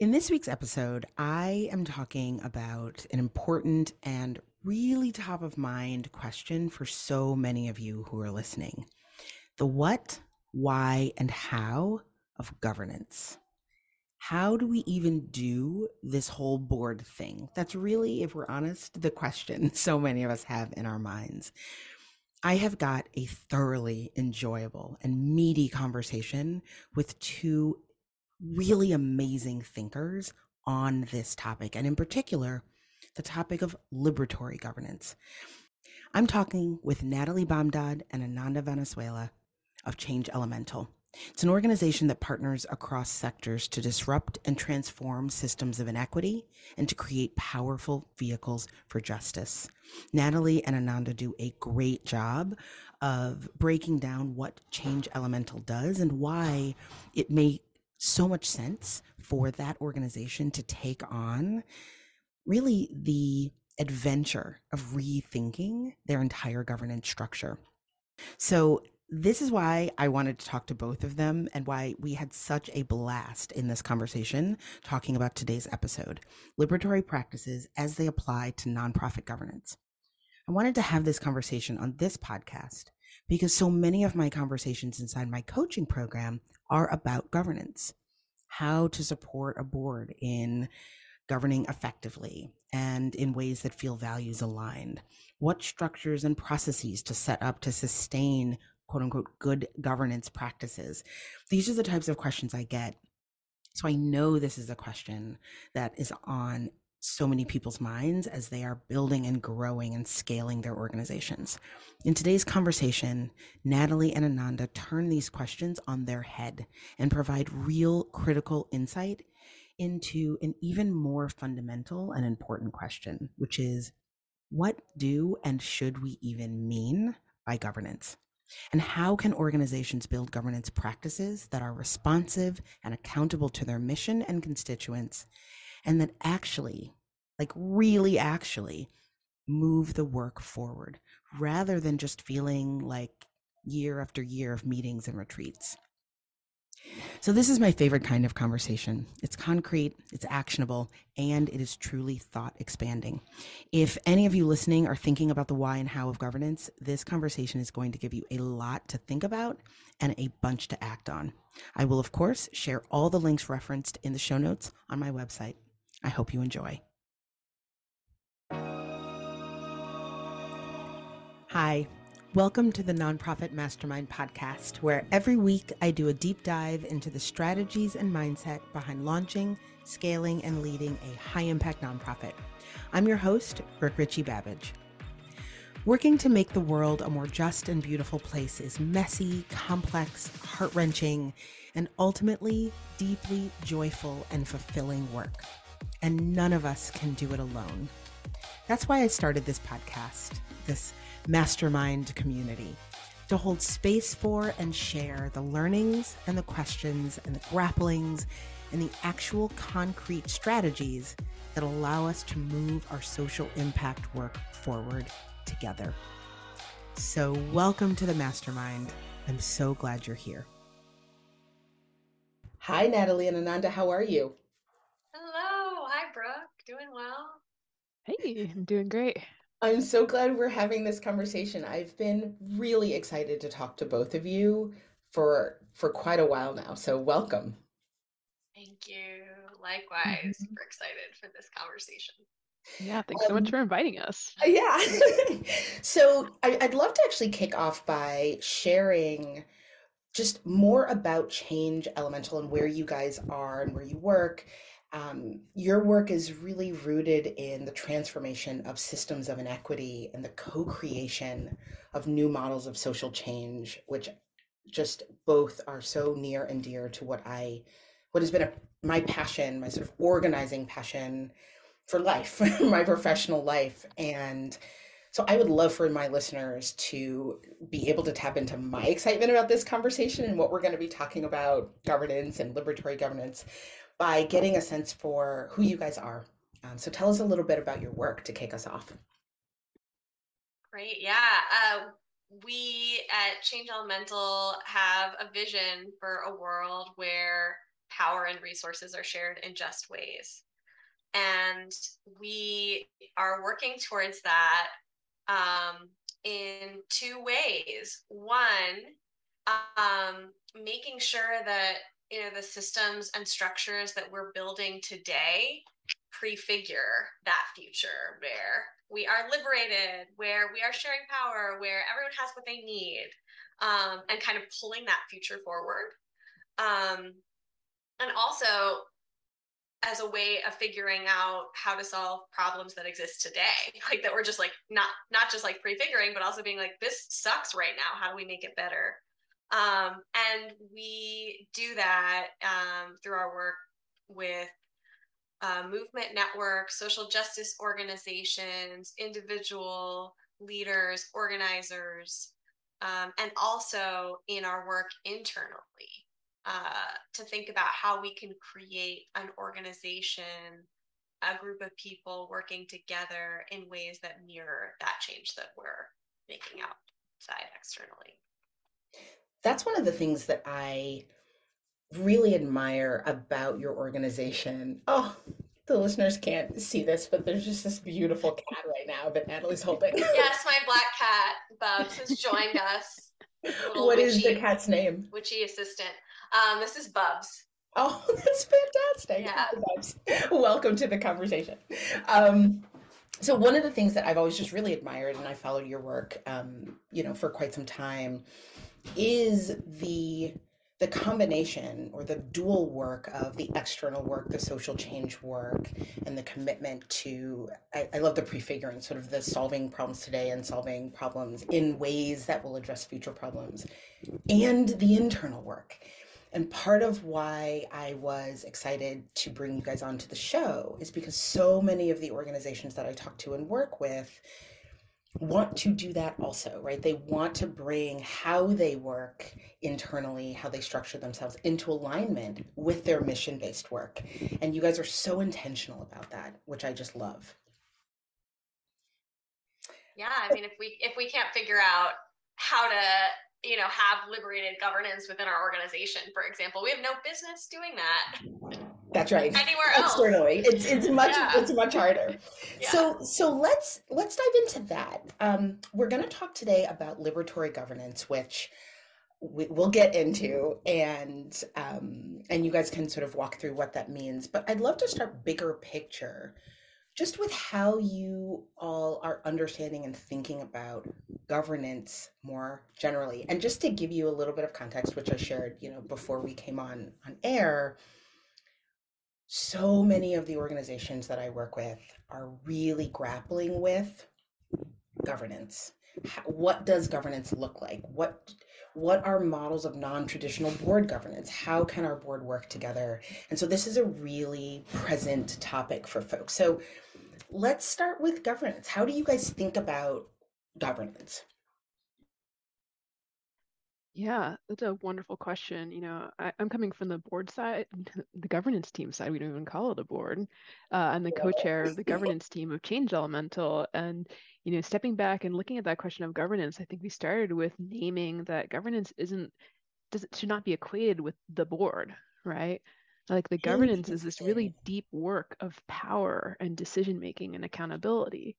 In this week's episode, I am talking about an important and really top of mind question for so many of you who are listening the what, why, and how of governance. How do we even do this whole board thing? That's really, if we're honest, the question so many of us have in our minds. I have got a thoroughly enjoyable and meaty conversation with two really amazing thinkers on this topic, and in particular, the topic of liberatory governance. I'm talking with Natalie Bamdad and Ananda Valenzuela of Change Elemental. It's an organization that partners across sectors to disrupt and transform systems of inequity and to create powerful vehicles for justice. Natalie and Ananda do a great job of breaking down what Change Elemental does and why it may so much sense for that organization to take on really the adventure of rethinking their entire governance structure. So, this is why I wanted to talk to both of them and why we had such a blast in this conversation talking about today's episode liberatory practices as they apply to nonprofit governance. I wanted to have this conversation on this podcast because so many of my conversations inside my coaching program are about governance, how to support a board in governing effectively and in ways that feel values aligned, what structures and processes to set up to sustain quote unquote good governance practices. These are the types of questions I get. So I know this is a question that is on so many people's minds as they are building and growing and scaling their organizations. In today's conversation, Natalie and Ananda turn these questions on their head and provide real critical insight into an even more fundamental and important question, which is what do and should we even mean by governance? And how can organizations build governance practices that are responsive and accountable to their mission and constituents and that actually, like really actually, move the work forward rather than just feeling like year after year of meetings and retreats. So, this is my favorite kind of conversation. It's concrete, it's actionable, and it is truly thought expanding. If any of you listening are thinking about the why and how of governance, this conversation is going to give you a lot to think about and a bunch to act on. I will, of course, share all the links referenced in the show notes on my website. I hope you enjoy. Hi. Welcome to the Nonprofit Mastermind podcast, where every week I do a deep dive into the strategies and mindset behind launching, scaling, and leading a high impact nonprofit. I'm your host, Brooke Richie Babbage. Working to make the world a more just and beautiful place is messy, complex, heart wrenching, and ultimately deeply joyful and fulfilling work. And none of us can do it alone. That's why I started this podcast, this mastermind community to hold space for and share the learnings and the questions and the grapplings and the actual concrete strategies that allow us to move our social impact work forward together. So, welcome to the mastermind. I'm so glad you're here. Hi, Natalie and Ananda. How are you? Hello. Hi, Brooke. Doing well. Hey, I'm doing great. I'm so glad we're having this conversation. I've been really excited to talk to both of you for for quite a while now. So welcome. Thank you. Likewise, mm-hmm. we're excited for this conversation. Yeah, thanks um, so much um, for inviting us. Uh, yeah. so I, I'd love to actually kick off by sharing just more about Change Elemental and where you guys are and where you work um, your work is really rooted in the transformation of systems of inequity and the co-creation of new models of social change which just both are so near and dear to what i what has been a, my passion my sort of organizing passion for life my professional life. And so i would love for my listeners to be able to tap into my excitement about this conversation and what we're going to be talking about governance and liberatory governance by getting a sense for who you guys are. Um, so tell us a little bit about your work to kick us off. Great. Yeah. Uh, we at Change Elemental have a vision for a world where power and resources are shared in just ways. And we are working towards that um, in two ways. One, um, making sure that you know the systems and structures that we're building today prefigure that future where we are liberated, where we are sharing power, where everyone has what they need, um, and kind of pulling that future forward. Um, and also as a way of figuring out how to solve problems that exist today like that we're just like not not just like prefiguring but also being like this sucks right now how do we make it better um, and we do that um, through our work with uh, movement networks social justice organizations individual leaders organizers um, and also in our work internally uh, to think about how we can create an organization, a group of people working together in ways that mirror that change that we're making outside externally. That's one of the things that I really admire about your organization. Oh, the listeners can't see this, but there's just this beautiful cat right now that Natalie's holding. yes, my black cat, Bubs, has joined us. What witchy, is the cat's name? Witchy assistant. Um, this is Bubs. Oh, that's fantastic. Yeah. Bubs. Welcome to the conversation. Um, so one of the things that I've always just really admired, and I followed your work, um, you know, for quite some time, is the the combination or the dual work of the external work, the social change work, and the commitment to, I, I, love the prefiguring, sort of the solving problems today and solving problems in ways that will address future problems, and the internal work. And part of why I was excited to bring you guys onto the show is because so many of the organizations that I talk to and work with want to do that also, right? They want to bring how they work internally, how they structure themselves into alignment with their mission based work. And you guys are so intentional about that, which I just love. Yeah, I mean if we if we can't figure out how to you know have liberated governance within our organization for example we have no business doing that that's right. Anywhere else. Externally. It's it's much yeah. it's much harder. Yeah. so so let's let's dive into that. Um, we're going to talk today about liberatory governance which we, will get into and um, and you guys can sort of walk through what that means. But i'd love to start bigger picture just with how you all are understanding and thinking about governance more generally. And just to give you a little bit of context which i shared you know before we came on on air so many of the organizations that i work with are really grappling with governance. What does governance look like? What what are models of non-traditional board governance? How can our board work together? And so this is a really present topic for folks. So let's start with governance. How do you guys think about governance? Yeah, that's a wonderful question. You know, I, am coming from the board side, the governance team side. We don't even call it a board. Uh, I'm the co-chair of the governance team of Change Elemental, and you know, stepping back and looking at that question of governance, I think we started with naming that governance isn't does it should not be equated with the board, right? Like the governance is this really deep work of power and decision making and accountability.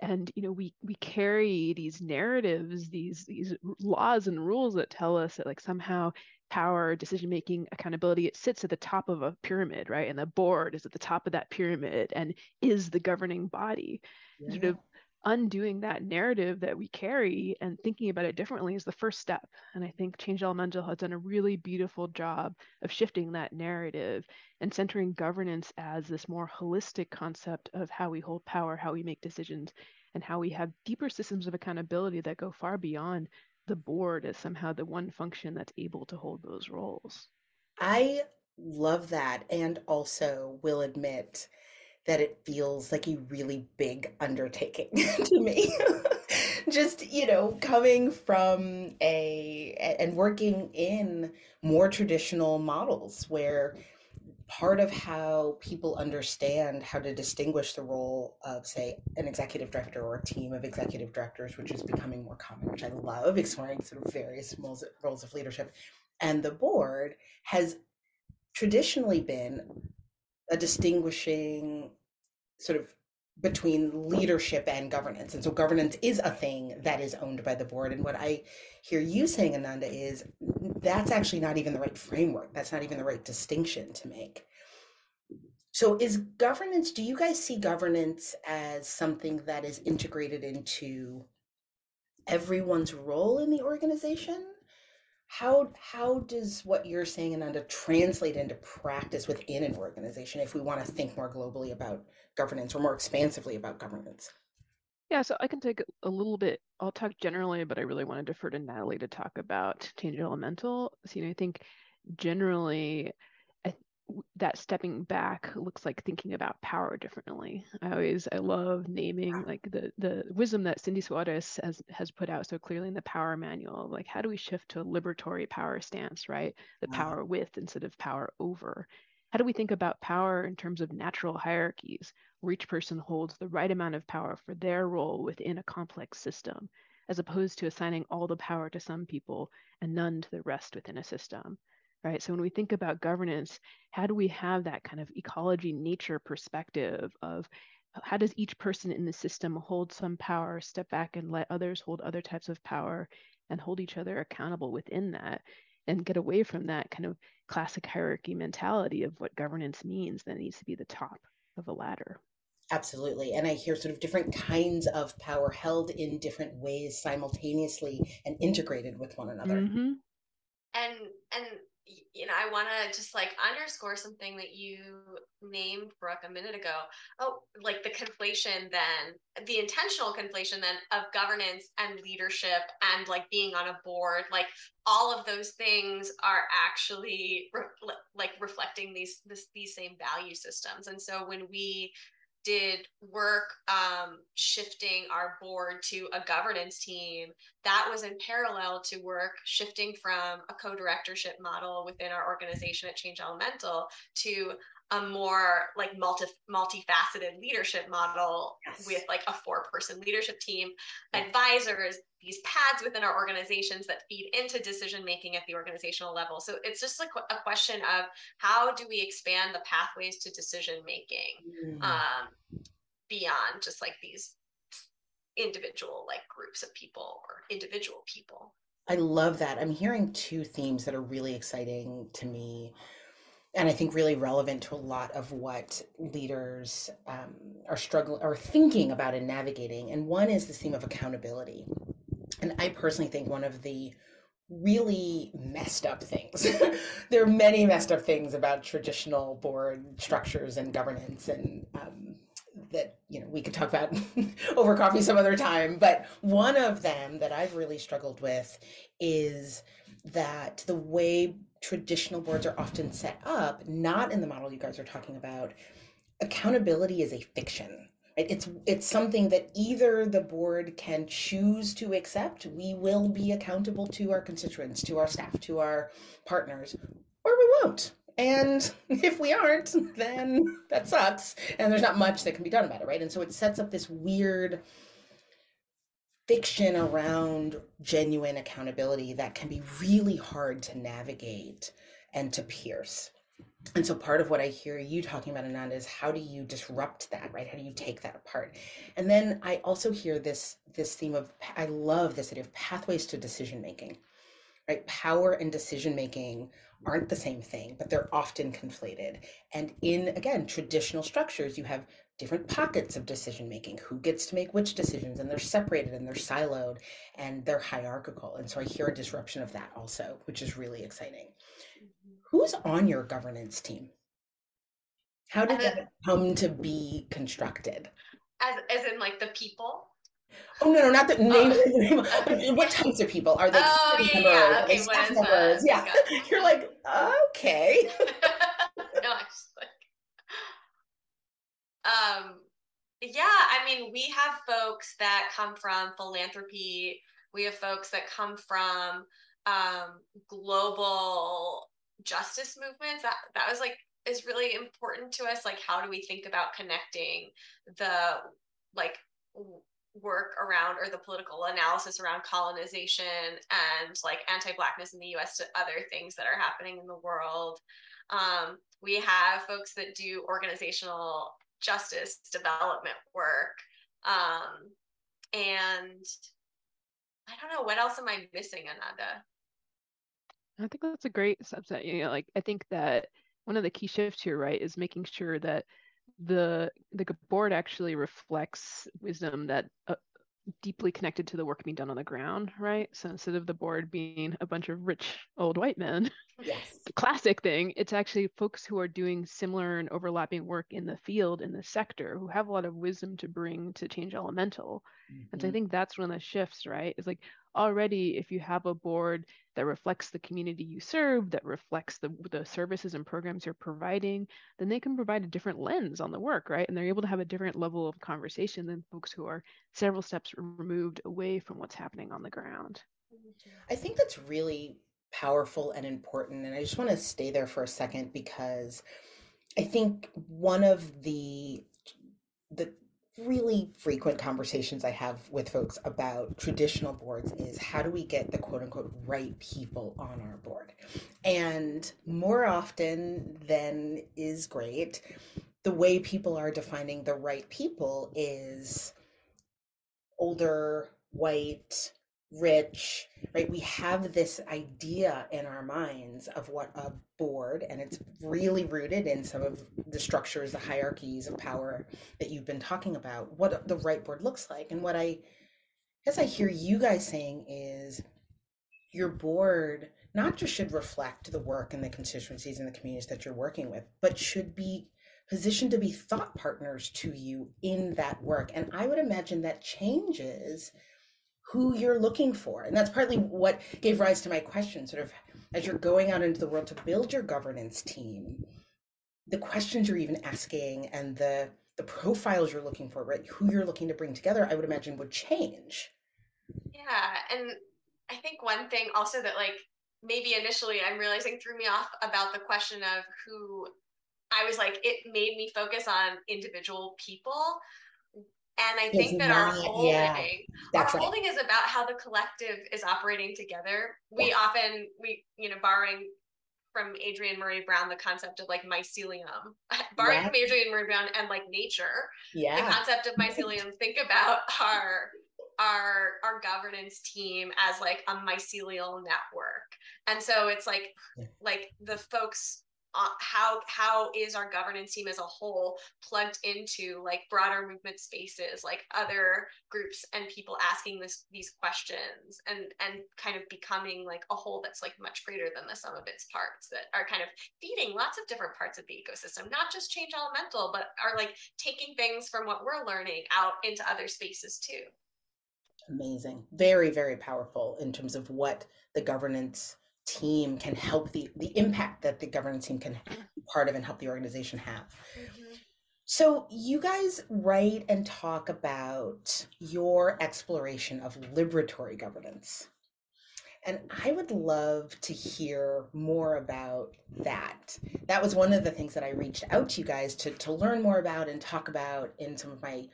And you know, we we carry these narratives, these these laws and rules that tell us that like somehow power, decision making, accountability, it sits at the top of a pyramid, right? And the board is at the top of that pyramid and is the governing body. Yeah. Sort of undoing that narrative that we carry and thinking about it differently is the first step. And I think Change Elemental has done a really beautiful job of shifting that narrative and centering governance as this more holistic concept of how we hold power, how we make decisions, and how we have deeper systems of accountability that go far beyond the board as somehow the one function that's able to hold those roles. I love that and also will admit that it feels like a really big undertaking to me. Just, you know, coming from a and working in more traditional models where part of how people understand how to distinguish the role of say an executive director or a team of executive directors which is becoming more common which i love exploring sort of various roles, of leadership and the board has traditionally been a distinguishing sort of between leadership and governance. And so governance is a thing that is owned by the board. And what I hear you saying, Ananda, is that's actually not even the right framework. That's not even the right distinction to make. So is governance, do you guys see governance as something that is integrated into everyone's role in the organization? How how does what you're saying, Ananda, translate into practice within an organization if we want to think more globally about governance or more expansively about governance? Yeah, so I can take a little bit. I'll talk generally, but I really want to defer to Natalie to talk about change elemental. So, you know, I think generally that stepping back looks like thinking about power differently. I always I love naming like the the wisdom that Cyndi Suarez has has put out so clearly in the power manual. Like how do we shift to a liberatory power stance, right? The uh-huh. power with instead of power over. How do we think about power in terms of natural hierarchies, where each person holds the right amount of power for their role within a complex system, as opposed to assigning all the power to some people and none to the rest within a system? Right? So when we think about governance, how do we have that kind of ecology nature perspective of how does each person in the system hold some power, step back and let others hold other types of power and hold each other accountable within that and get away from that kind of classic hierarchy mentality of what governance means that needs to be the top of a ladder. Absolutely. And I hear sort of different kinds of power held in different ways simultaneously and integrated with one another. Mm-hmm. And and you know, I want to just like underscore something that you named, Brooke, a minute ago. Oh, like the conflation, then the intentional conflation, then of governance and leadership and like being on a board. Like all of those things are actually re- like reflecting these this, these same value systems. And so when we did work um, shifting our board to a governance team that was in parallel to work shifting from a co-directorship model within our organization at change elemental to a more like multi multifaceted leadership model yes. with like a four person leadership team, advisors, these pads within our organizations that feed into decision making at the organizational level. So it's just like a question of how do we expand the pathways to decision making mm. um, beyond just like these individual like groups of people or individual people. I love that. I'm hearing two themes that are really exciting to me and I think really relevant to a lot of what leaders um, are struggling or thinking about and navigating. And one is the theme of accountability. And I personally think one of the really messed up things. there are many messed up things about traditional board structures and governance and um, that you know we could talk about over coffee some other time but one of them that i've really struggled with is that the way traditional boards are often set up, not in the model you guys are talking about, accountability is a fiction. Right? It's it's something that either the board can choose to accept, we will be accountable to our constituents, to our staff, to our partners, or we won't. And if we aren't, then that sucks. And there's not much that can be done about it, right? And so it sets up this weird fiction around genuine accountability that can be really hard to navigate and to pierce. And so part of what I hear you talking about, Ananda, is how do you disrupt that, right? How do you take that apart? And then I also hear this this theme of I love this idea of pathways to decision making. Right? Power and decision making aren't the same thing, but they're often conflated. And in again, traditional structures, you have different pockets of decision making who gets to make which decisions and they're separated and they're siloed and they're hierarchical and so i hear a disruption of that also which is really exciting mm-hmm. who's on your governance team how did that come to be constructed as, as in like the people Oh no, no, not the name. Oh. what types of people are they? Oh yeah, members? yeah. Okay, staff members? Yeah, you're like okay. no, um, yeah, I mean, we have folks that come from philanthropy. We have folks that come from um, global justice movements. That that was like is really important to us. Like, how do we think about connecting the like work around or the political analysis around colonization and like anti-blackness in the US to other things that are happening in the world. Um, we have folks that do organizational justice development work. Um, and I don't know what else am I missing, Ananda? I think that's a great subset. You know, like I think that one of the key shifts here, right, is making sure that the the board actually reflects wisdom that uh, deeply connected to the work being done on the ground, right? So instead of the board being a bunch of rich old white men, yes. classic thing, it's actually folks who are doing similar and overlapping work in the field, in the sector, who have a lot of wisdom to bring to change elemental. Mm-hmm. And so I mm-hmm. think that's one of the shifts, right? Is like already if you have a board that reflects the community you serve, that reflects the, the services and programs you're providing, then they can provide a different lens on the work, right? And they're able to have a different level of conversation than folks who are several steps removed away from what's happening on the ground. I think that's really powerful and important. And I just want to stay there for a second because I think one of the the really frequent conversations I have with folks about traditional boards is how do we get the quote unquote right people on our board? And more often than is great, the way people are defining the right people is older, white, rich, right? We have this idea in our minds of what a board, and it's really rooted in some of the structures, the hierarchies of power that you've been talking about, what the right board looks like. And what I guess I hear you guys saying is your board not just should reflect the work and the constituencies and the communities that you're working with, but should be positioned to be thought partners to you in that work. And I would imagine that changes who you're looking for. And that's partly what gave rise to my question sort of as you're going out into the world to build your governance team, the questions you're even asking and the the profiles you're looking for, right? Who you're looking to bring together, I would imagine would change. Yeah, and I think one thing also that like maybe initially I'm realizing threw me off about the question of who I was like it made me focus on individual people and I think that our holding, yeah, our right. holding is about how the collective is operating together. We yeah. often, we, you know, borrowing from Adrienne Maree Brown, the concept of like mycelium, borrowing yeah. from Adrienne Maree Brown and like nature, yeah. the concept of mycelium. think about our our our governance team as like a mycelial network, and so it's like like the folks uh, how how is our governance team as a whole plugged into like broader movement spaces like other groups and people asking this these questions and and kind of becoming like a whole that's like much greater than the sum of its parts that are kind of feeding lots of different parts of the ecosystem not just change elemental but are like taking things from what we're learning out into other spaces too. Amazing. Very very powerful in terms of what the governance team can help the the impact that the governance team can be part of and help the organization have. Mm-hmm. So you guys write and talk about your exploration of liberatory governance. And I would love to hear more about that. That was one of the things that I reached out to you guys to, to learn more about and talk about in some of my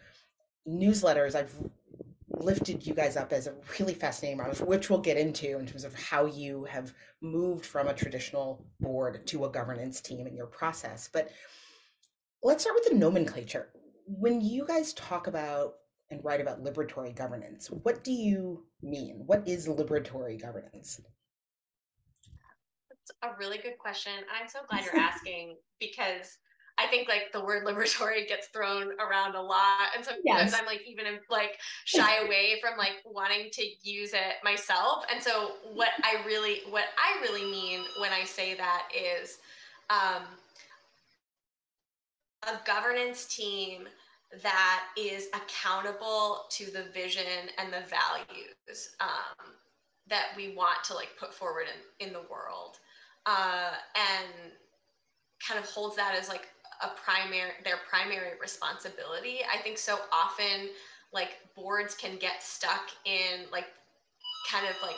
newsletters. I've lifted you guys up as a really fascinating model, which we'll get into in terms of how you have moved from a traditional board to a governance team in your process. But let's start with the nomenclature. When you guys talk about and write about liberatory governance, what do you mean? What is liberatory governance? That's a really good question. I'm so glad you're asking because I think like the word liberatory gets thrown around a lot. And sometimes yes. I'm like even like shy away from like wanting to use it myself. And so what I really what I really mean when I say that is um a governance team that is accountable to the vision and the values um, that we want to like put forward in, in the world uh, and kind of holds that as like a primary their primary responsibility. I think so often like boards can get stuck in like kind of like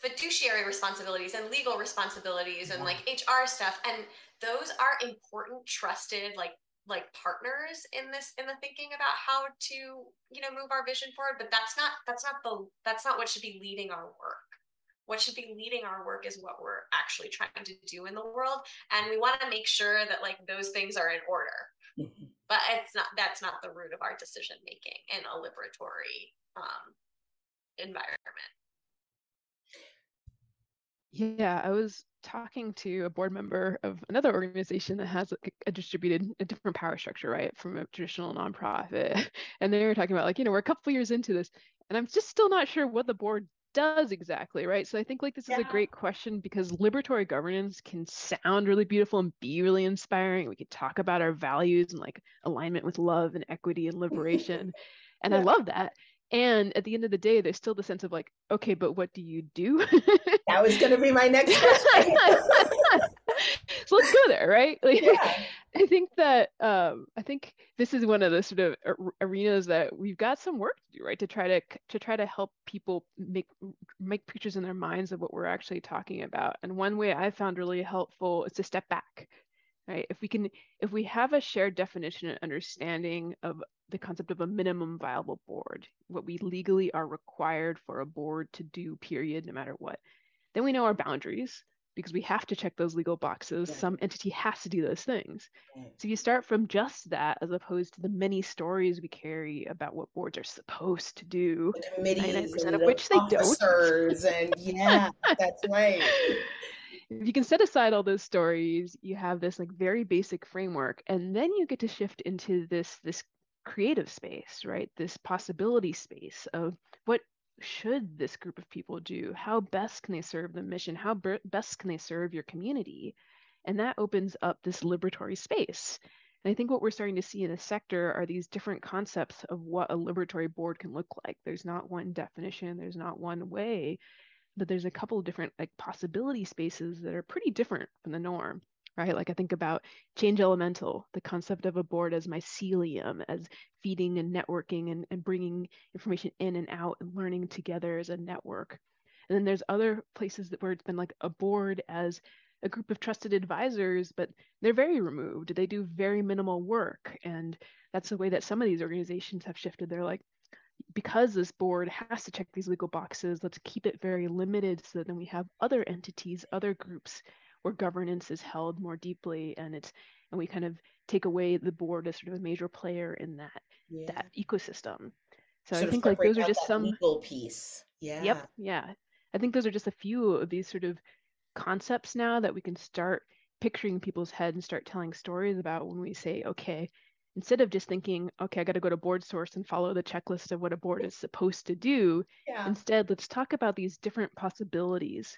fiduciary responsibilities and legal responsibilities and like hr stuff and those are important trusted like like partners in this in the thinking about how to you know move our vision forward but that's not that's not the that's not what should be leading our work. What should be leading our work is what we're actually trying to do in the world and we want to make sure that like those things are in order. Mm-hmm. but it's not that's not the root of our decision making in a liberatory um, environment. Yeah i was talking to a board member of another organization that has a, a, distributed a different power structure right from a traditional nonprofit. And they were talking about like you know we're a couple years into this and i'm just still not sure what the board does exactly right? So i think like this yeah. is a great question because liberatory governance can sound really beautiful and be really inspiring. We could talk about our values and like alignment with love and equity and liberation and yeah. i love that. And at the end of the day there's still the sense of like okay but what do you do? That was going to be my next question so let's go there right? Like, yeah. i think that um, i think this is one of the sort of arenas that we've got some work to do right? To try to to try to help people make make pictures in their minds of what we're actually talking about. And one way i found really helpful is to step back right? If we can if we have a shared definition and understanding of the concept of a minimum viable board what we legally are required for a board to do period no matter what then we know our boundaries because we have to check those legal boxes. Some entity has to do those things. Right. So you start from just that as opposed to the many stories we carry about what boards are supposed to do. The committees and of which they don't. and yeah, that's right. If you can set aside all those stories, you have this like very basic framework, and then you get to shift into this this creative space, right? This possibility space of what should this group of people do? How best can they serve the mission? How be- best can they serve your community? And that opens up this liberatory space. And I think what we're starting to see in the sector are these different concepts of what a liberatory board can look like. There's not one definition, there's not one way, but there's a couple of different like possibility spaces that are pretty different from the norm right? Like I think about change elemental, the concept of a board as mycelium, as feeding and networking and, and bringing information in and out and learning together as a network. And then there's other places that where it's been like a board as a group of trusted advisors, but they're very removed. They do very minimal work. And that's the way that some of these organizations have shifted. They're like, because this board has to check these legal boxes, let's keep it very limited so that then we have other entities, other groups where governance is held more deeply and it's and we kind of take away the board as sort of a major player in that yeah. that ecosystem so sort i think like those are just some legal piece yeah yep yeah i think those are just a few of these sort of concepts now that we can start picturing people's head and start telling stories about when we say okay instead of just thinking okay i got to go to BoardSource and follow the checklist of what a board is supposed to do yeah. instead let's talk about these different possibilities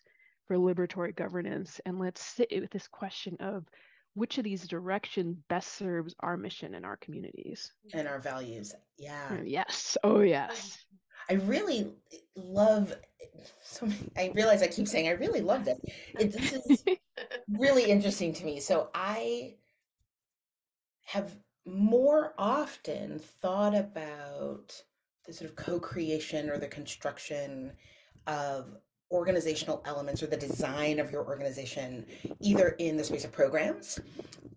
for liberatory governance and let's sit with this question of which of these directions best serves our mission and our communities. And our values yeah. Oh, yes oh yes. I really love so i realize i keep saying i really love this. It, this is really interesting to me. So i have more often thought about the sort of co-creation or the construction of organizational elements or the design of your organization either in the space of programs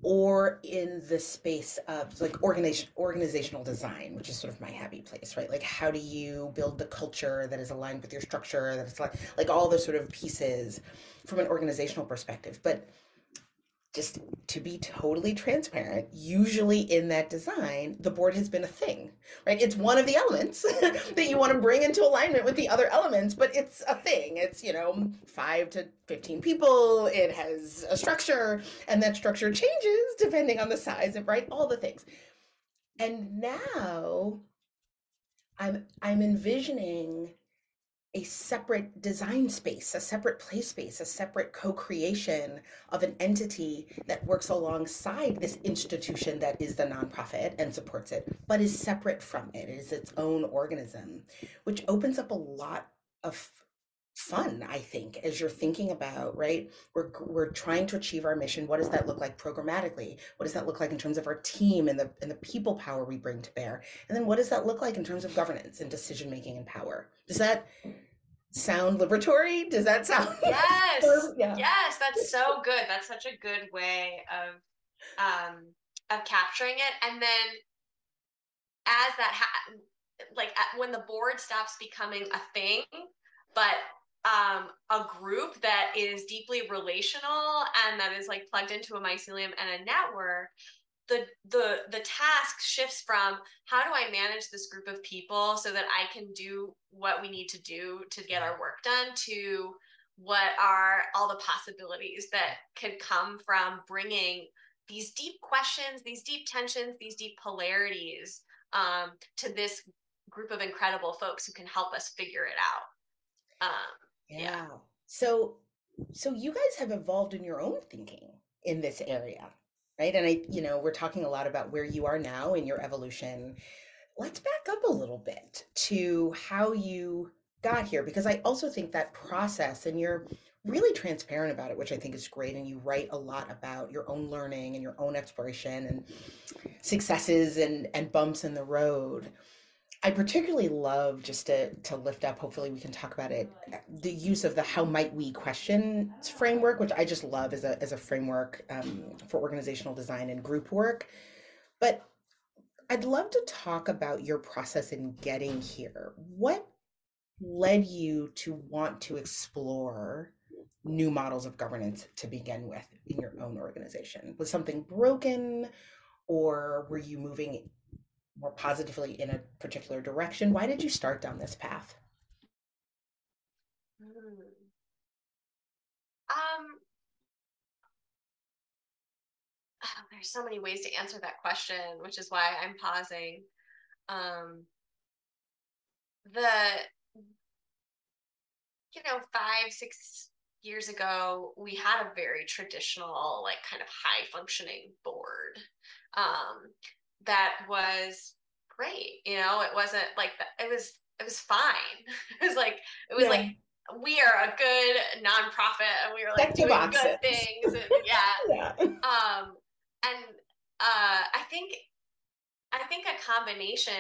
or in the space of like organization organizational design which is sort of my happy place right? Like how do you build the culture that is aligned with your structure that is like like all those sort of pieces from an organizational perspective. But just to be totally transparent, usually in that design, the board has been a thing, right? It's one of the elements that you want to bring into alignment with the other elements, but it's a thing. It's, you know, five to 15 people, it has a structure, and that structure changes depending on the size of, right? All the things. And now I'm I'm envisioning a separate design space, a separate play space, a separate co creation of an entity that works alongside this institution that is the nonprofit and supports it, but is separate from it. It is its own organism, which opens up a lot of fun i think as you're thinking about right we're we're trying to achieve our mission what does that look like programmatically? What does that look like in terms of our team and the and the people power we bring to bear? And then what does that look like in terms of governance and decision making and power? Does that sound liberatory? Does that sound yes yeah. yes that's so good that's such a good way of um of capturing it and then as that ha- like when the board stops becoming a thing but um, a group that is deeply relational and that is like plugged into a mycelium and a network, the the the task shifts from how do I manage this group of people so that I can do what we need to do to get our work done to what are all the possibilities that could come from bringing these deep questions, these deep tensions, these deep polarities um, to this group of incredible folks who can help us figure it out. Um, yeah. So, so you guys have evolved in your own thinking in this area, right? And I, you know, we're talking a lot about where you are now in your evolution. Let's back up a little bit to how you got here, because I also think that process, and you're really transparent about it, which I think is great. And you write a lot about your own learning and your own exploration and successes and and bumps in the road. I particularly love just to to lift up. Hopefully, we can talk about it. The use of the "How might we" question framework, which I just love as a as a framework um, for organizational design and group work. But I'd love to talk about your process in getting here. What led you to want to explore new models of governance to begin with in your own organization? Was something broken, or were you moving more positively in a particular direction? Why did you start down this path? Hmm. Um, there's so many ways to answer that question, which is why I'm pausing. Um, the you know five six years ago we had a very traditional like kind of high functioning board um, that was great. You know, it wasn't like that. It was it was fine. it was like it was yeah. like we are a good nonprofit and we were like doing boxes. good things and yeah. yeah. Um and uh I think I think a combination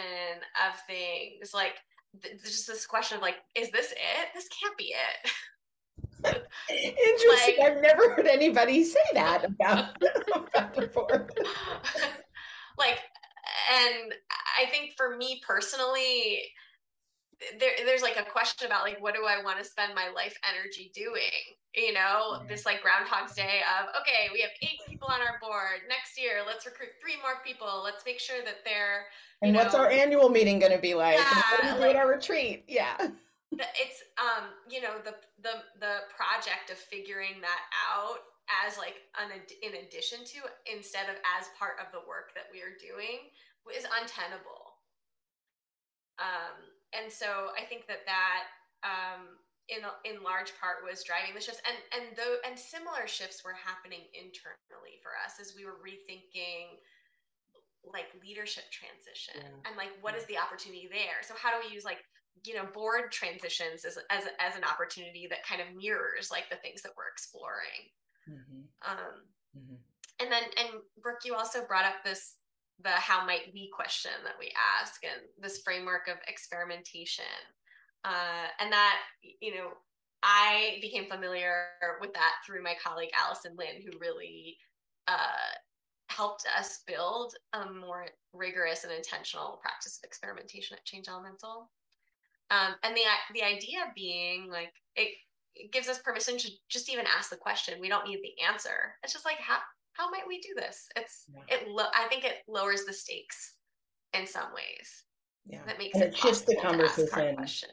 of things like th- just this question of like is this it? This can't be it. Interesting. Like, I've never heard anybody say that about, about before. Like and I think for me personally, there, there's like a question about like what do I want to spend my life energy doing? You know, yeah. this like Groundhog's Day of okay, we have eight people on our board. Next year, let's recruit three more people. Let's make sure that they're. and know, what's our annual meeting going to be like? Yeah, like, our retreat. Yeah. It's um, you know, the the the project of figuring that out as like an in addition to instead of as part of the work that we are doing is untenable um, and so i think that that um, in in large part was driving the shifts and and though and similar shifts were happening internally for us as we were rethinking like leadership transition yeah. and like what is the opportunity there so how do we use like you know board transitions as, as as an opportunity that kind of mirrors like the things that we're exploring. Um mm-hmm. and then and brooke you also brought up this the how might we question that we ask and this framework of experimentation uh and that you know i became familiar with that through my colleague allison lynn who really uh helped us build a more rigorous and intentional practice of experimentation at change elemental um, and the the idea being like it, it gives us permission to just even ask the question. We don't need the answer. It's just like how how might we do this? It's yeah. it. Lo- I think it lowers the stakes in some ways. Yeah, that makes and it, it shifts the conversation.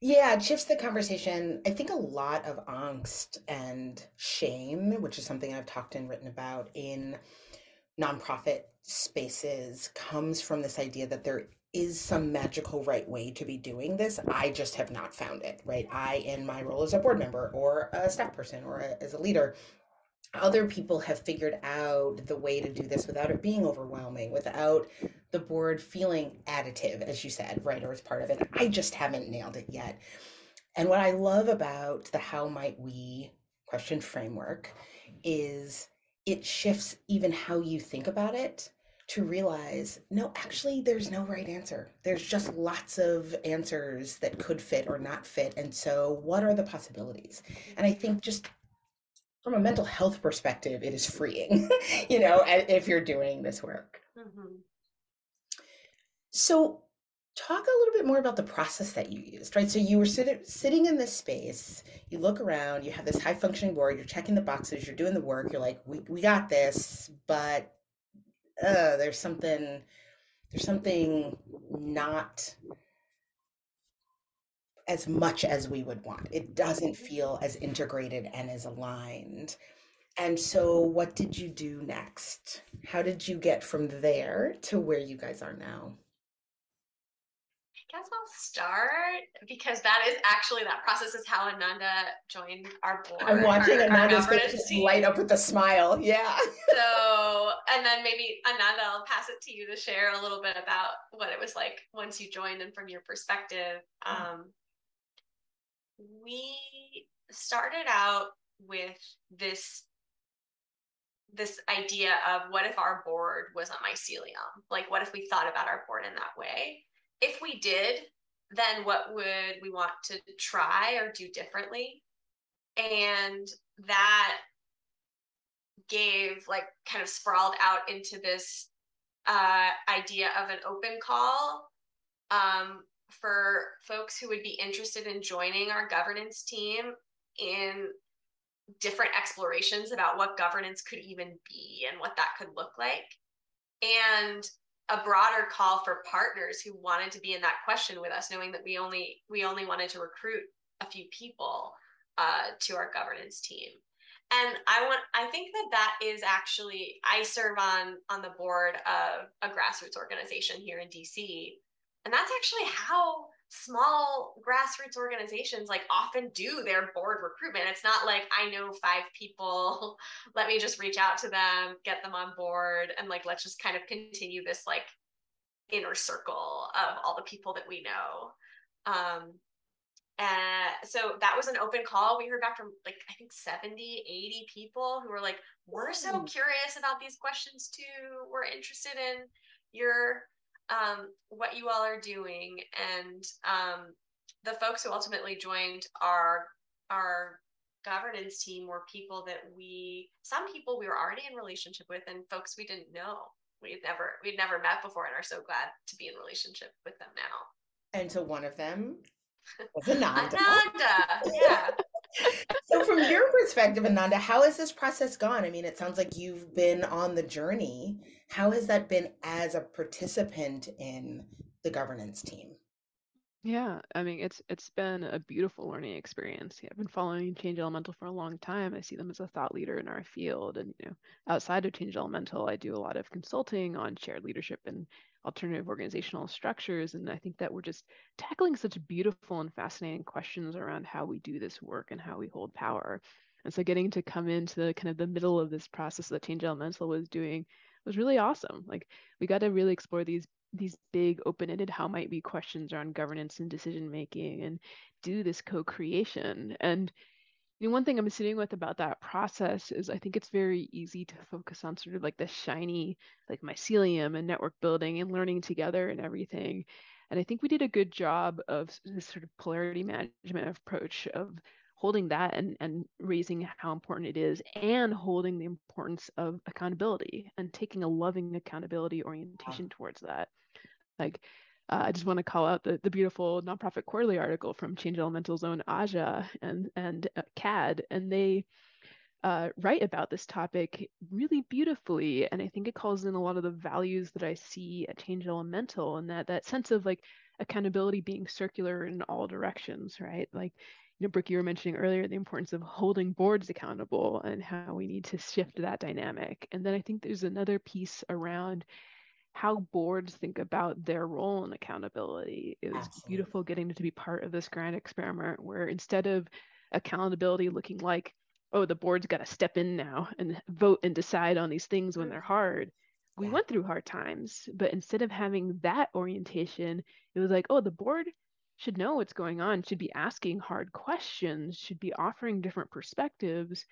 Yeah, it shifts the conversation. I think a lot of angst and shame, which is something I've talked and written about in nonprofit spaces, comes from this idea that there is some magical right way to be doing this. I just have not found it, right? I, in my role as a board member or a staff person or a, as a leader, other people have figured out the way to do this without it being overwhelming, without the board feeling additive, as you said, right, or as part of it. I just haven't nailed it yet. And what I love about the how might we question framework is it shifts even how you think about it to realize no, actually, there's no right answer. There's just lots of answers that could fit or not fit. And so, what are the possibilities? And I think just from a mental health perspective, it is freeing, you know, if you're doing this work. Mm-hmm. So, talk a little bit more about the process that you used, right? So you were sit- sitting in this space, you look around, you have this high functioning board, you're checking the boxes, you're doing the work, you're like, we, we got this, but uh, there's something, there's something not as much as we would want. It doesn't feel as integrated and as aligned. And so, what did you do next? How did you get from there to where you guys are now? Guess I'll start because that is actually that process is how Ananda joined our board. I'm watching our, Ananda's face light up with a smile. Yeah. so, and then maybe Ananda, I'll pass it to you to share a little bit about what it was like once you joined and from your perspective. Um, we started out with this this idea of what if our board was a mycelium? Like, what if we thought about our board in that way? If we did, then what would we want to try or do differently? And that gave like kind of sprawled out into this uh, idea of an open call um, for folks who would be interested in joining our governance team in different explorations about what governance could even be and what that could look like. And a broader call for partners who wanted to be in that question with us knowing that we only we only wanted to recruit a few people uh, to our governance team. And i want i think that that is actually i serve on on the board of a grassroots organization here in dc and that's actually how small grassroots organizations like often do their board recruitment. It's not like I know five people, let me just reach out to them, get them on board, and like let's just kind of continue this like inner circle of all the people that we know. Um, and so that was an open call. We heard back from like, I think 70, 80 people who were like, we're so curious about these questions too. We're interested in your um, what you all are doing and um, the folks who ultimately joined our our governance team were people that we some people we were already in relationship with and folks we didn't know. We'd never we'd never met before and are so glad to be in relationship with them now. And so one of them was ananda. Ananda yeah so from your perspective ananda how has this process gone i mean it sounds like you've been on the journey how has that been as a participant in the governance team? Yeah, I mean it's it's been a beautiful learning experience. Yeah, I've been following Change Elemental for a long time. I see them as a thought leader in our field, and you know, outside of Change Elemental, I do a lot of consulting on shared leadership and alternative organizational structures. And I think that we're just tackling such beautiful and fascinating questions around how we do this work and how we hold power. And so, getting to come into the, kind of the middle of this process that Change Elemental was doing was really awesome. Like we got to really explore these these big open-ended how might be questions around governance and decision making and do this co-creation. And you know, one thing I'm sitting with about that process is I think it's very easy to focus on sort of like the shiny, like mycelium and network building and learning together and everything. And I think we did a good job of this sort of polarity management approach of holding that and, and raising how important it is and holding the importance of accountability and taking a loving accountability orientation towards that like uh, I just want to call out the, the beautiful nonprofit quarterly article from Change Elemental's own Aja and and uh, Kad, and they uh, write about this topic really beautifully. And I think it calls in a lot of the values that I see at Change Elemental, and that that sense of like accountability being circular in all directions, right? Like you know, Brooke, you were mentioning earlier the importance of holding boards accountable and how we need to shift that dynamic. And then I think there's another piece around how boards think about their role in accountability. It was Absolutely. beautiful getting to be part of this grand experiment where instead of accountability looking like, oh, the board's got to step in now and vote and decide on these things when they're hard. We yeah. went through hard times, but instead of having that orientation, it was like, oh, the board should know what's going on, should be asking hard questions, should be offering different perspectives,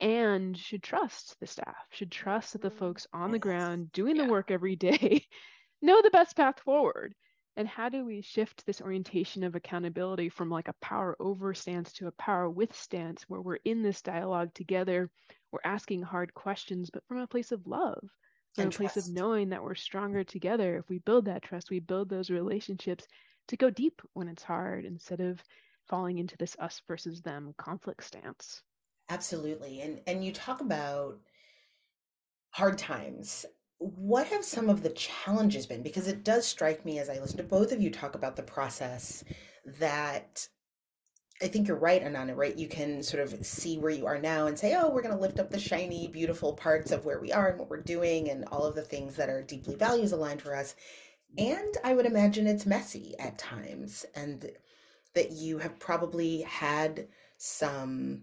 and should trust the staff, should trust that the mm-hmm. folks on the ground doing yeah. the work every day know the best path forward. And how do we shift this orientation of accountability from like a power over stance to a power with stance where we're in this dialogue together, we're asking hard questions, but from a place of love? from a place of knowing that we're stronger together. If we build that trust, we build those relationships to go deep when it's hard instead of falling into this us versus them conflict stance. Absolutely. And and you talk about hard times. What have some of the challenges been? Because it does strike me as I listen to both of you talk about the process that I think you're right, Ananda, right? You can sort of see where you are now and say, oh, we're going to lift up the shiny, beautiful parts of where we are and what we're doing and all of the things that are deeply values aligned for us. And I would imagine it's messy at times and that you have probably had some,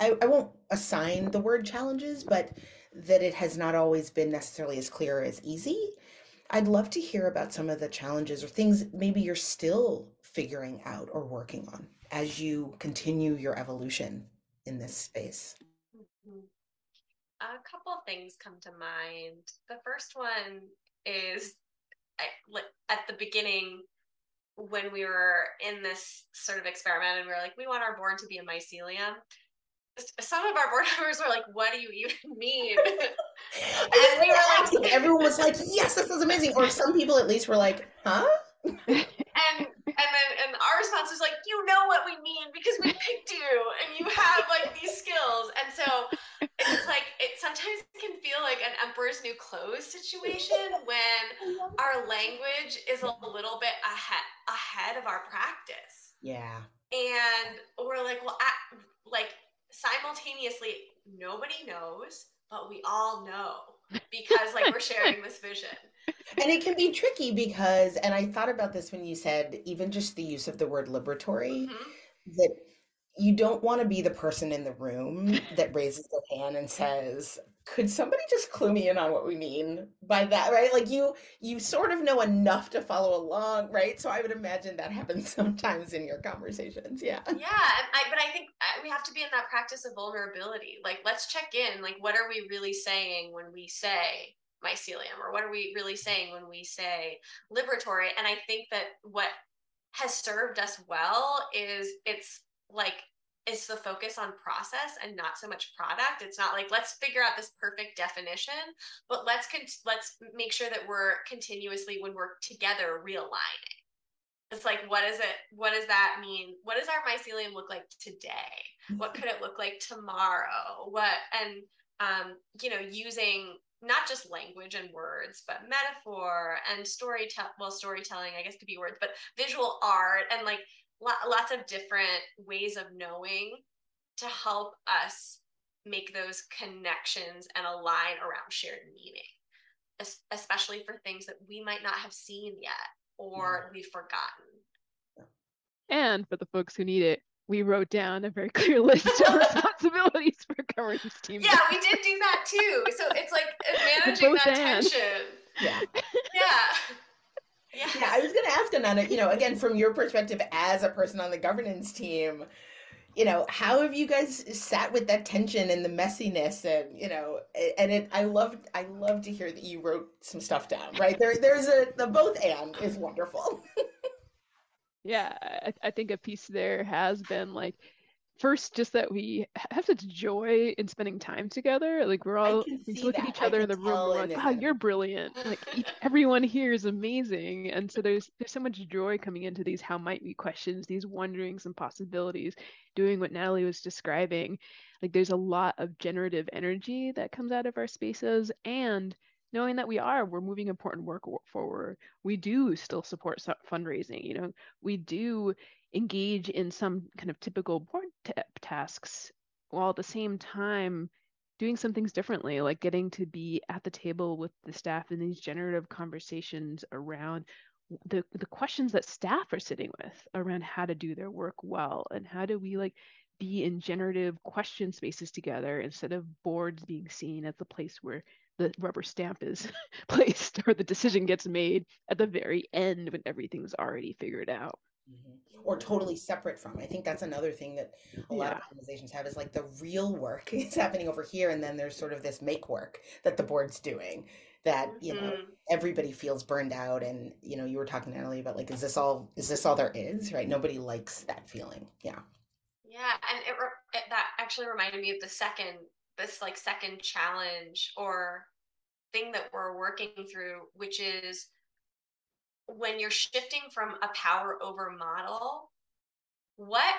I, I won't assign the word challenges, but that it has not always been necessarily as clear as easy. I'd love to hear about some of the challenges or things maybe you're still figuring out or working on as you continue your evolution in this space? Mm-hmm. A couple of things come to mind. The first one is at the beginning when we were in this sort of experiment and we were like, we want our board to be a mycelium. Some of our board members were like, what do you even mean? and we were like, everyone was like, yes, this is amazing. Or some people at least were like, huh? and and then and our response was like you know what we mean because we picked you and you have like these skills and so it's like it sometimes can feel like an emperor's new clothes situation when our language is a little bit ahead ahead of our practice yeah and we're like well at, like simultaneously nobody knows but we all know because like we're sharing this vision and it can be tricky because and i thought about this when you said even just the use of the word liberatory mm-hmm. that you don't want to be the person in the room that raises their hand and says could somebody just clue me in on what we mean by that right? Like you you sort of know enough to follow along right? So i would imagine that happens sometimes in your conversations yeah. Yeah I, but i think we have to be in that practice of vulnerability. Like let's check in like what are we really saying when we say mycelium or what are we really saying when we say liberatory? And i think that what has served us well is it's like is the focus on process and not so much product. It's not like let's figure out this perfect definition but let's con- let's make sure that we're continuously when we're together realigning. It's like what is it what does that mean? What does our mycelium look like today? What could it look like tomorrow? What and um you know using not just language and words, but metaphor and storytelling. Well, storytelling, I guess, could be words, but visual art and like lots of different ways of knowing to help us make those connections and align around shared meaning, especially for things that we might not have seen yet or we've forgotten. And for the folks who need it, we wrote down a very clear list of responsibilities for governance team. Yeah, we did do that too. So it's like managing that and. tension. Yeah. yeah. Yeah. yeah, I was going to ask Ananda, you know, again, from your perspective as a person on the governance team, you know, how have you guys sat with that tension and the messiness and, you know, and it, I love, I love to hear that you wrote some stuff down, right? There, there's a, the both and is wonderful. yeah I, I think a piece there has been like first just that we have such joy in spending time together like we're all we look that. at each other in the room we're like wow you're brilliant. Like each, everyone here is amazing. And so there's there's so much joy coming into these how might we questions these wonderings and possibilities doing what natalie was describing. Like there's a lot of generative energy that comes out of our spaces and knowing that we are we're moving important work forward. We do still support fundraising you know? We do engage in some kind of typical board t- tasks while at the same time doing some things differently like getting to be at the table with the staff in these generative conversations around the the questions that staff are sitting with around how to do their work well and how do we like be in generative question spaces together instead of boards being seen as the place where the rubber stamp is placed or the decision gets made at the very end when everything's already figured out. Mm-hmm. Or totally separate from. I think that's another thing that a lot yeah. of organizations have is like the real work is happening over here, and then there's sort of this make work that the board's doing that you know mm-hmm. everybody feels burned out and you know you were talking Natalie about like is this all is this all there is right nobody likes that feeling yeah yeah and it, it that actually reminded me of the second this like second challenge or thing that we're working through, which is when you're shifting from a power over model, what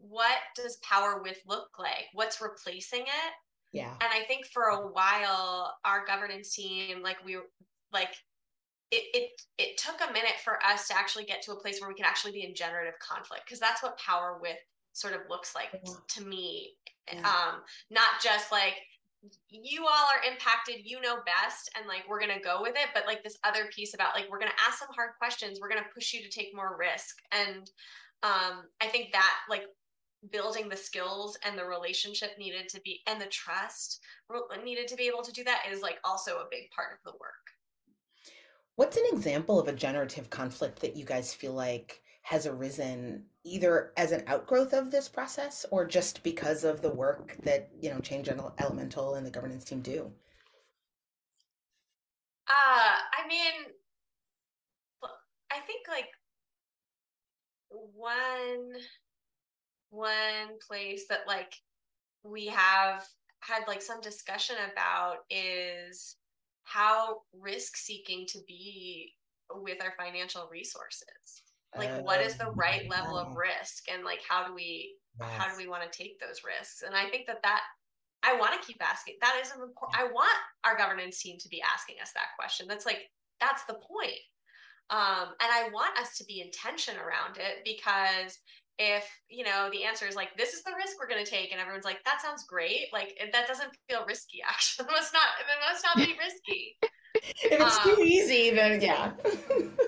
what does power with look like? What's replacing it? Yeah. And I think for a while, our governance team, like we like it, it it took a minute for us to actually get to a place where we could actually be in generative conflict because that's what power with sort of looks like yeah. to me yeah. um not just like you all are impacted you know best and like we're going to go with it. But like this other piece about like we're going to ask some hard questions we're going to push you to take more risk. And um i think that like building the skills and the relationship needed to be and the trust needed to be able to do that is like also a big part of the work. What's an example of a generative conflict that you guys feel like has arisen either as an outgrowth of this process or just because of the work that you know change elemental and the governance team do? Uh i mean i think like one one place that like we have had like some discussion about is how risk seeking to be with our financial resources like uh, what is the right level of risk? And like how do we yes. how do we want to take those risks? And i think that that i want to keep asking that is an important i want our governance team to be asking us that question. That's like that's the point. Um, and i want us to be intention around it because if you know the answer is like this is the risk we're going to take and everyone's like that sounds great like that doesn't feel risky actually. It must not it must not be risky. If it's um, too easy then yeah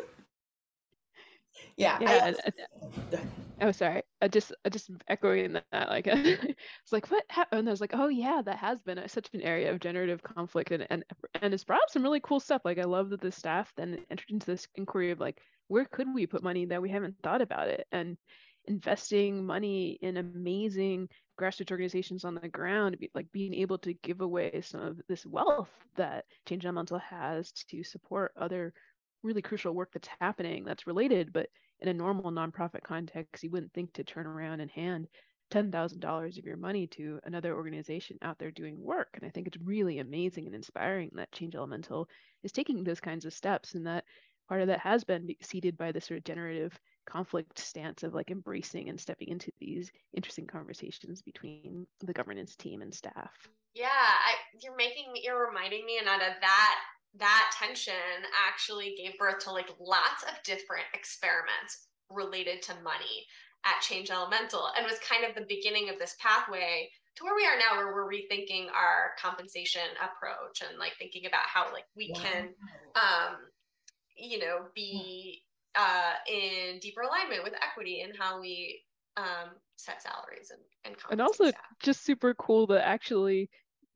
yeah, yeah I, uh, oh sorry. I just I just echoing that like it's like what happened and i was like oh yeah that has been a, such an area of generative conflict and, and and it's brought up some really cool stuff like i love that the staff then entered into this inquiry of like where could we put money that we haven't thought about it? And investing money in amazing grassroots organizations on the ground, like being able to give away some of this wealth that Change Elemental has to support other really crucial work that's happening that's related, but in a normal nonprofit context, you wouldn't think to turn around and hand $10,000 of your money to another organization out there doing work. And I think it's really amazing and inspiring that Change Elemental is taking those kinds of steps and that part of that has been seeded by the sort of generative conflict stance of like embracing and stepping into these interesting conversations between the governance team and staff. Yeah, I, you're making me, you're reminding me, Ananda, that that tension actually gave birth to like lots of different experiments related to money at Change Elemental and was kind of the beginning of this pathway to where we are now where we're rethinking our compensation approach and like thinking about how like we wow. can um you know be uh, in deeper alignment with equity and how we um, set salaries and and, and also staff. just super cool that actually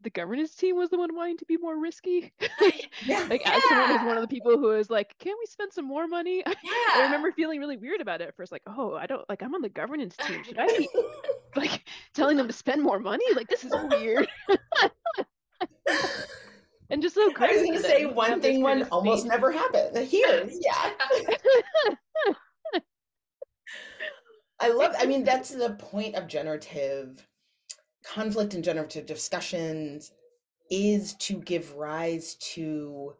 the governance team was the one wanting to be more risky. yeah. like as someone who's one of the people who is like, can we spend some more money? Yeah. I remember feeling really weird about it at first, like, oh, I don't like I'm on the governance team. Should I be like telling them to spend more money? Like this is weird. and just so crazy. I was going to say one thing when almost never happened. Here, yeah. I love. I mean, that's the point of generative conflict and generative discussions is to give rise to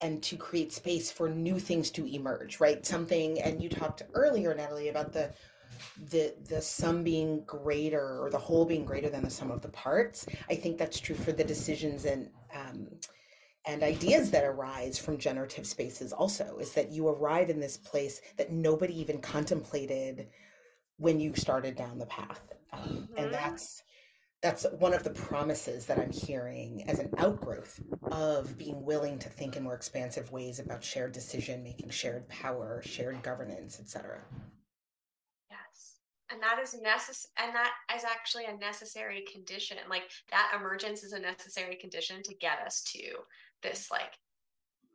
and to create space for new things to emerge right? Something and you talked earlier natalie about the the the sum being greater or the whole being greater than the sum of the parts. I think that's true for the decisions and um, and ideas that arise from generative spaces also is that you arrive in this place that nobody even contemplated when you started down the path. Um, mm-hmm. and that's that's one of the promises that i'm hearing as an outgrowth of being willing to think in more expansive ways about shared decision making shared power shared governance etc and that is necessary and that is actually a necessary condition like that emergence is a necessary condition to get us to this like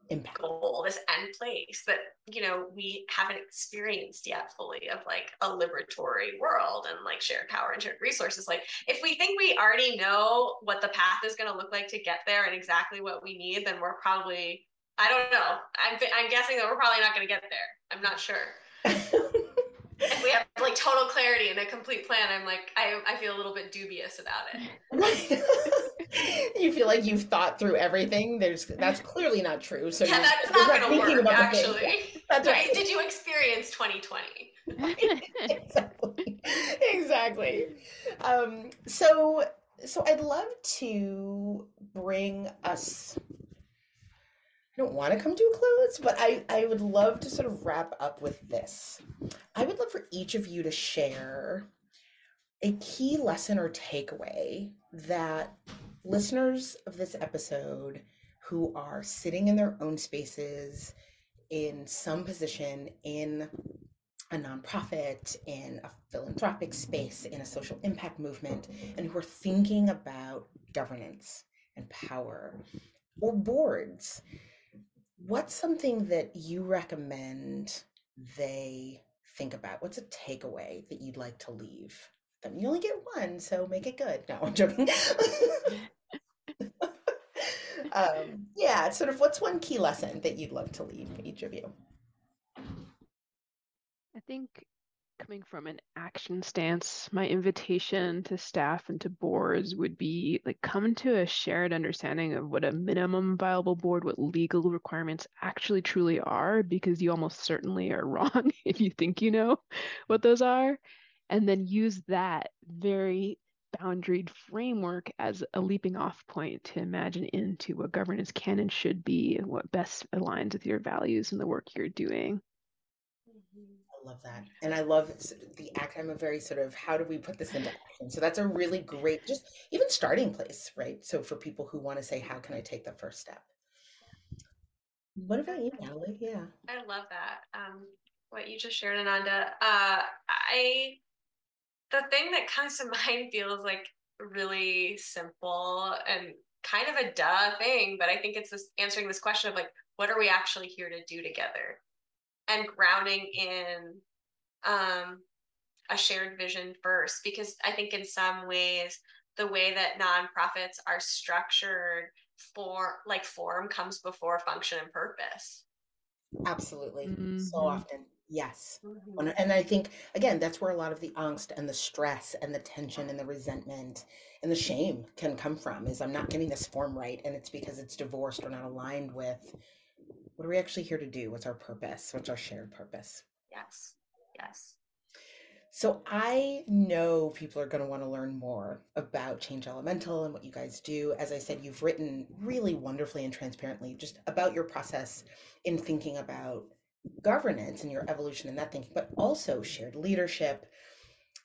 impact. goal this end place that you know we haven't experienced yet fully of like a liberatory world and like shared power and shared resources. Like if we think we already know what the path is going to look like to get there and exactly what we need then we're probably i don't know. I'm, I'm guessing that we're probably not going to get there. I'm not sure. If we have like total clarity and a complete plan, I'm like, I, I feel a little bit dubious about it. you feel like you've thought through everything. There's that's clearly not true. So yeah, that's not going to work. Actually, that's right. Did you experience 2020? exactly. Exactly. Um, so, so I'd love to bring us. I don't want to come to a close, but I, I would love to sort of wrap up with this. I would love for each of you to share a key lesson or takeaway that listeners of this episode who are sitting in their own spaces in some position in a nonprofit, in a philanthropic space, in a social impact movement, and who are thinking about governance and power or boards, what's something that you recommend they think about? What's a takeaway that you'd like to leave? Them. You only get one, so make it good. No, I'm joking. um, yeah, sort of what's one key lesson that you'd love to leave each of you? I think coming from an action stance, my invitation to staff and to boards would be like come to a shared understanding of what a minimum viable board, what legal requirements actually truly are, because you almost certainly are wrong if you think you know what those are and then use that very boundaried framework as a leaping off point to imagine into what governance can and should be and what best aligns with your values and the work you're doing. I love that. And I love the act. I'm a very sort of how do we put this into action? So that's a really great, just even starting place, right? So for people who want to say, how can I take the first step? What about you, Natalie? Yeah. I love that. Um, what you just shared, Ananda. Uh, I the thing that comes to mind feels like really simple and kind of a duh thing, but I think it's this answering this question of like, what are we actually here to do together? And grounding in um, a shared vision first, because I think in some ways, the way that nonprofits are structured for like form comes before function and purpose. Absolutely. Mm-hmm. So often. Yes. Mm-hmm. And I think, again, that's where a lot of the angst and the stress and the tension and the resentment and the shame can come from is I'm not getting this form right. And it's because it's divorced or not aligned with what are we actually here to do? What's our purpose? What's our shared purpose? Yes. Yes. So I know people are going to want to learn more about Change Elemental and what you guys do. As I said, you've written really wonderfully and transparently just about your process in thinking about governance and your evolution in that thinking, but also shared leadership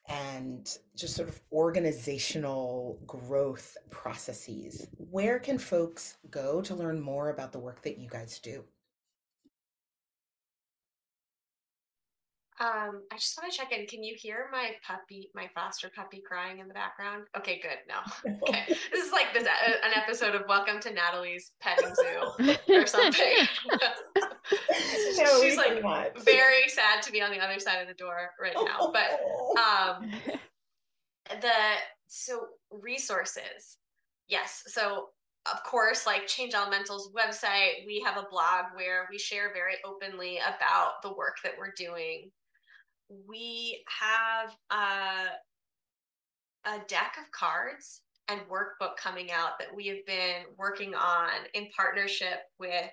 and just sort of organizational growth processes. Where can folks go to learn more about the work that you guys do? Um, I just want to check in. Can you hear my puppy, my foster puppy crying in the background? Okay, good. No. Okay. this is like this uh, an episode of Welcome to Natalie's Petting Zoo or something. She's like very sad to be on the other side of the door right now. But um the so resources. Yes. So of course, like Change Elemental's website, we have a blog where we share very openly about the work that we're doing we have a, a deck of cards and workbook coming out that we have been working on in partnership with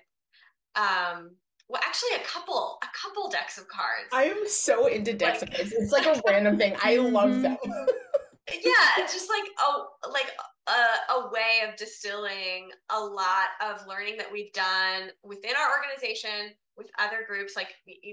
um well actually a couple a couple decks of cards. I am so into decks like, of cards. It's like a random thing. I love mm-hmm. them. Yeah it's just like a like a, a way of distilling a lot of learning that we've done within our organization with other groups. Like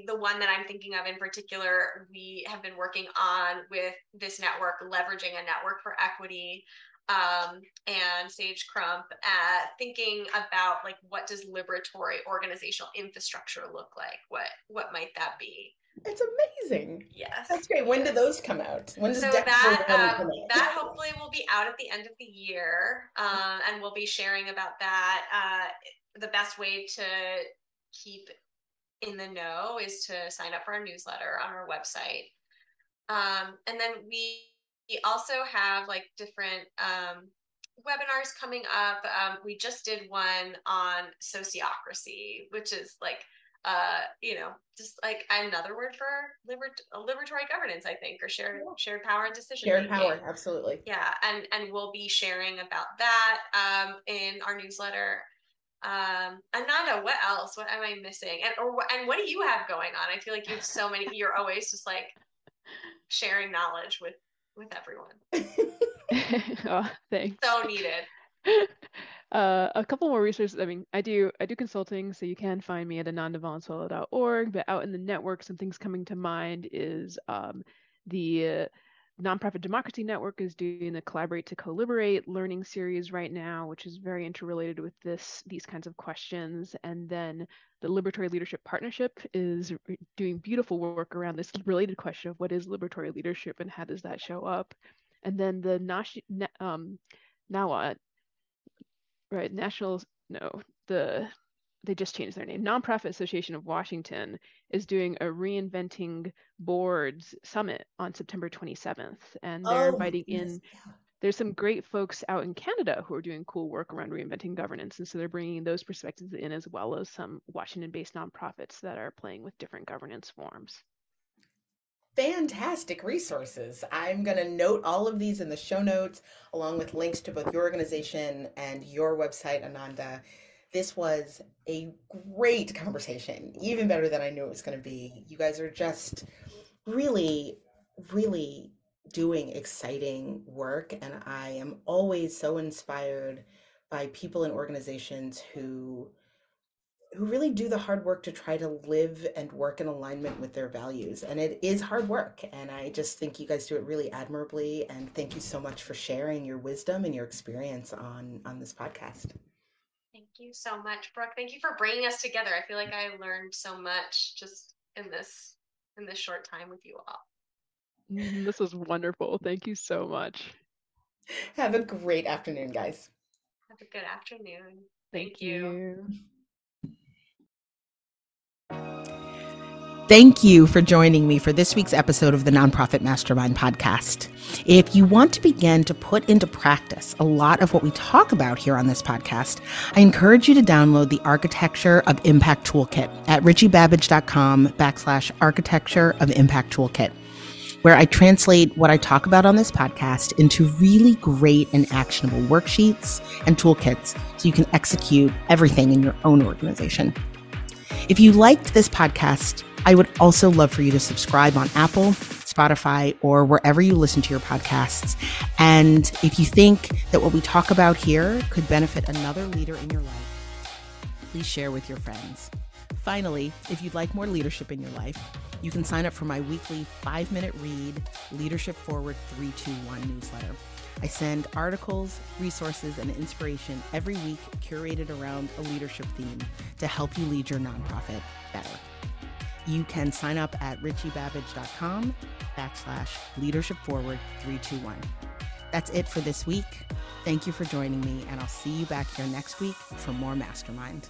the one that i'm thinking of in particular we have been working on with this network leveraging a network for equity um, and sage crump at thinking about like what does liberatory organizational infrastructure look like what what might that be it's amazing. Yes. That's great. When do those come out? When does so that um, that hopefully will be out at the end of the year, um, and we'll be sharing about that. Uh, the best way to keep in the know is to sign up for our newsletter on our website. Um, and then we, we also have like different um, webinars coming up. Um, we just did one on sociocracy, which is like uh, you know, just like another word for liber- liberatory governance, I think, or shared shared power and decision. Shared power, absolutely. Yeah, and and we'll be sharing about that um, in our newsletter. Um, Ananda, what else? What am I missing? And or and what do you have going on? I feel like you have so many. You're always just like sharing knowledge with with everyone. oh, thanks. So needed. Uh, a couple more resources. I mean, I do I do consulting, so you can find me at anandavalenzuela.org. But out in the network, some things coming to mind is um, the uh, Nonprofit Democracy Network is doing the Collaborate to Co-Liberate learning series right now, which is very interrelated with this these kinds of questions. And then the Liberatory Leadership Partnership is doing beautiful work around this related question of what is liberatory leadership and how does that show up. And then the Nash, um, NAWA right national no the they just changed their name nonprofit association of washington is doing a reinventing boards summit on september 27th and they're oh, inviting yes. in there's some great folks out in canada who are doing cool work around reinventing governance and so they're bringing those perspectives in as well as some washington based nonprofits that are playing with different governance forms fantastic resources. I'm going to note all of these in the show notes, along with links to both your organization and your website, Ananda. This was a great conversation, even better than I knew it was going to be. You guys are just really, really doing exciting work, and I am always so inspired by people and organizations who who really do the hard work to try to live and work in alignment with their values. And it is hard work. And I just think you guys do it really admirably. And thank you so much for sharing your wisdom and your experience on, on this podcast. Thank you so much, Brooke. Thank you for bringing us together. I feel like I learned so much just in this in this short time with you all. Mm-hmm. This was wonderful. Thank you so much. Have a great afternoon, guys. Have a good afternoon. Thank, Thank you. you. Thank you for joining me for this week's episode of the Nonprofit Mastermind podcast. If you want to begin to put into practice a lot of what we talk about here on this podcast, I encourage you to download the Architecture of Impact Toolkit at richiebabbage.com backslash architecture of impact toolkit, where I translate what I talk about on this podcast into really great and actionable worksheets and toolkits so you can execute everything in your own organization. If you liked this podcast, I would also love for you to subscribe on Apple, Spotify, or wherever you listen to your podcasts. And if you think that what we talk about here could benefit another leader in your life, please share with your friends. Finally, if you'd like more leadership in your life, you can sign up for my weekly five minute read Leadership Forward 321 newsletter. I send articles, resources, and inspiration every week curated around a leadership theme to help you lead your nonprofit better. You can sign up at richiebabbage.com backslash leadership forward 321. That's it for this week. Thank you for joining me, and I'll see you back here next week for more Mastermind.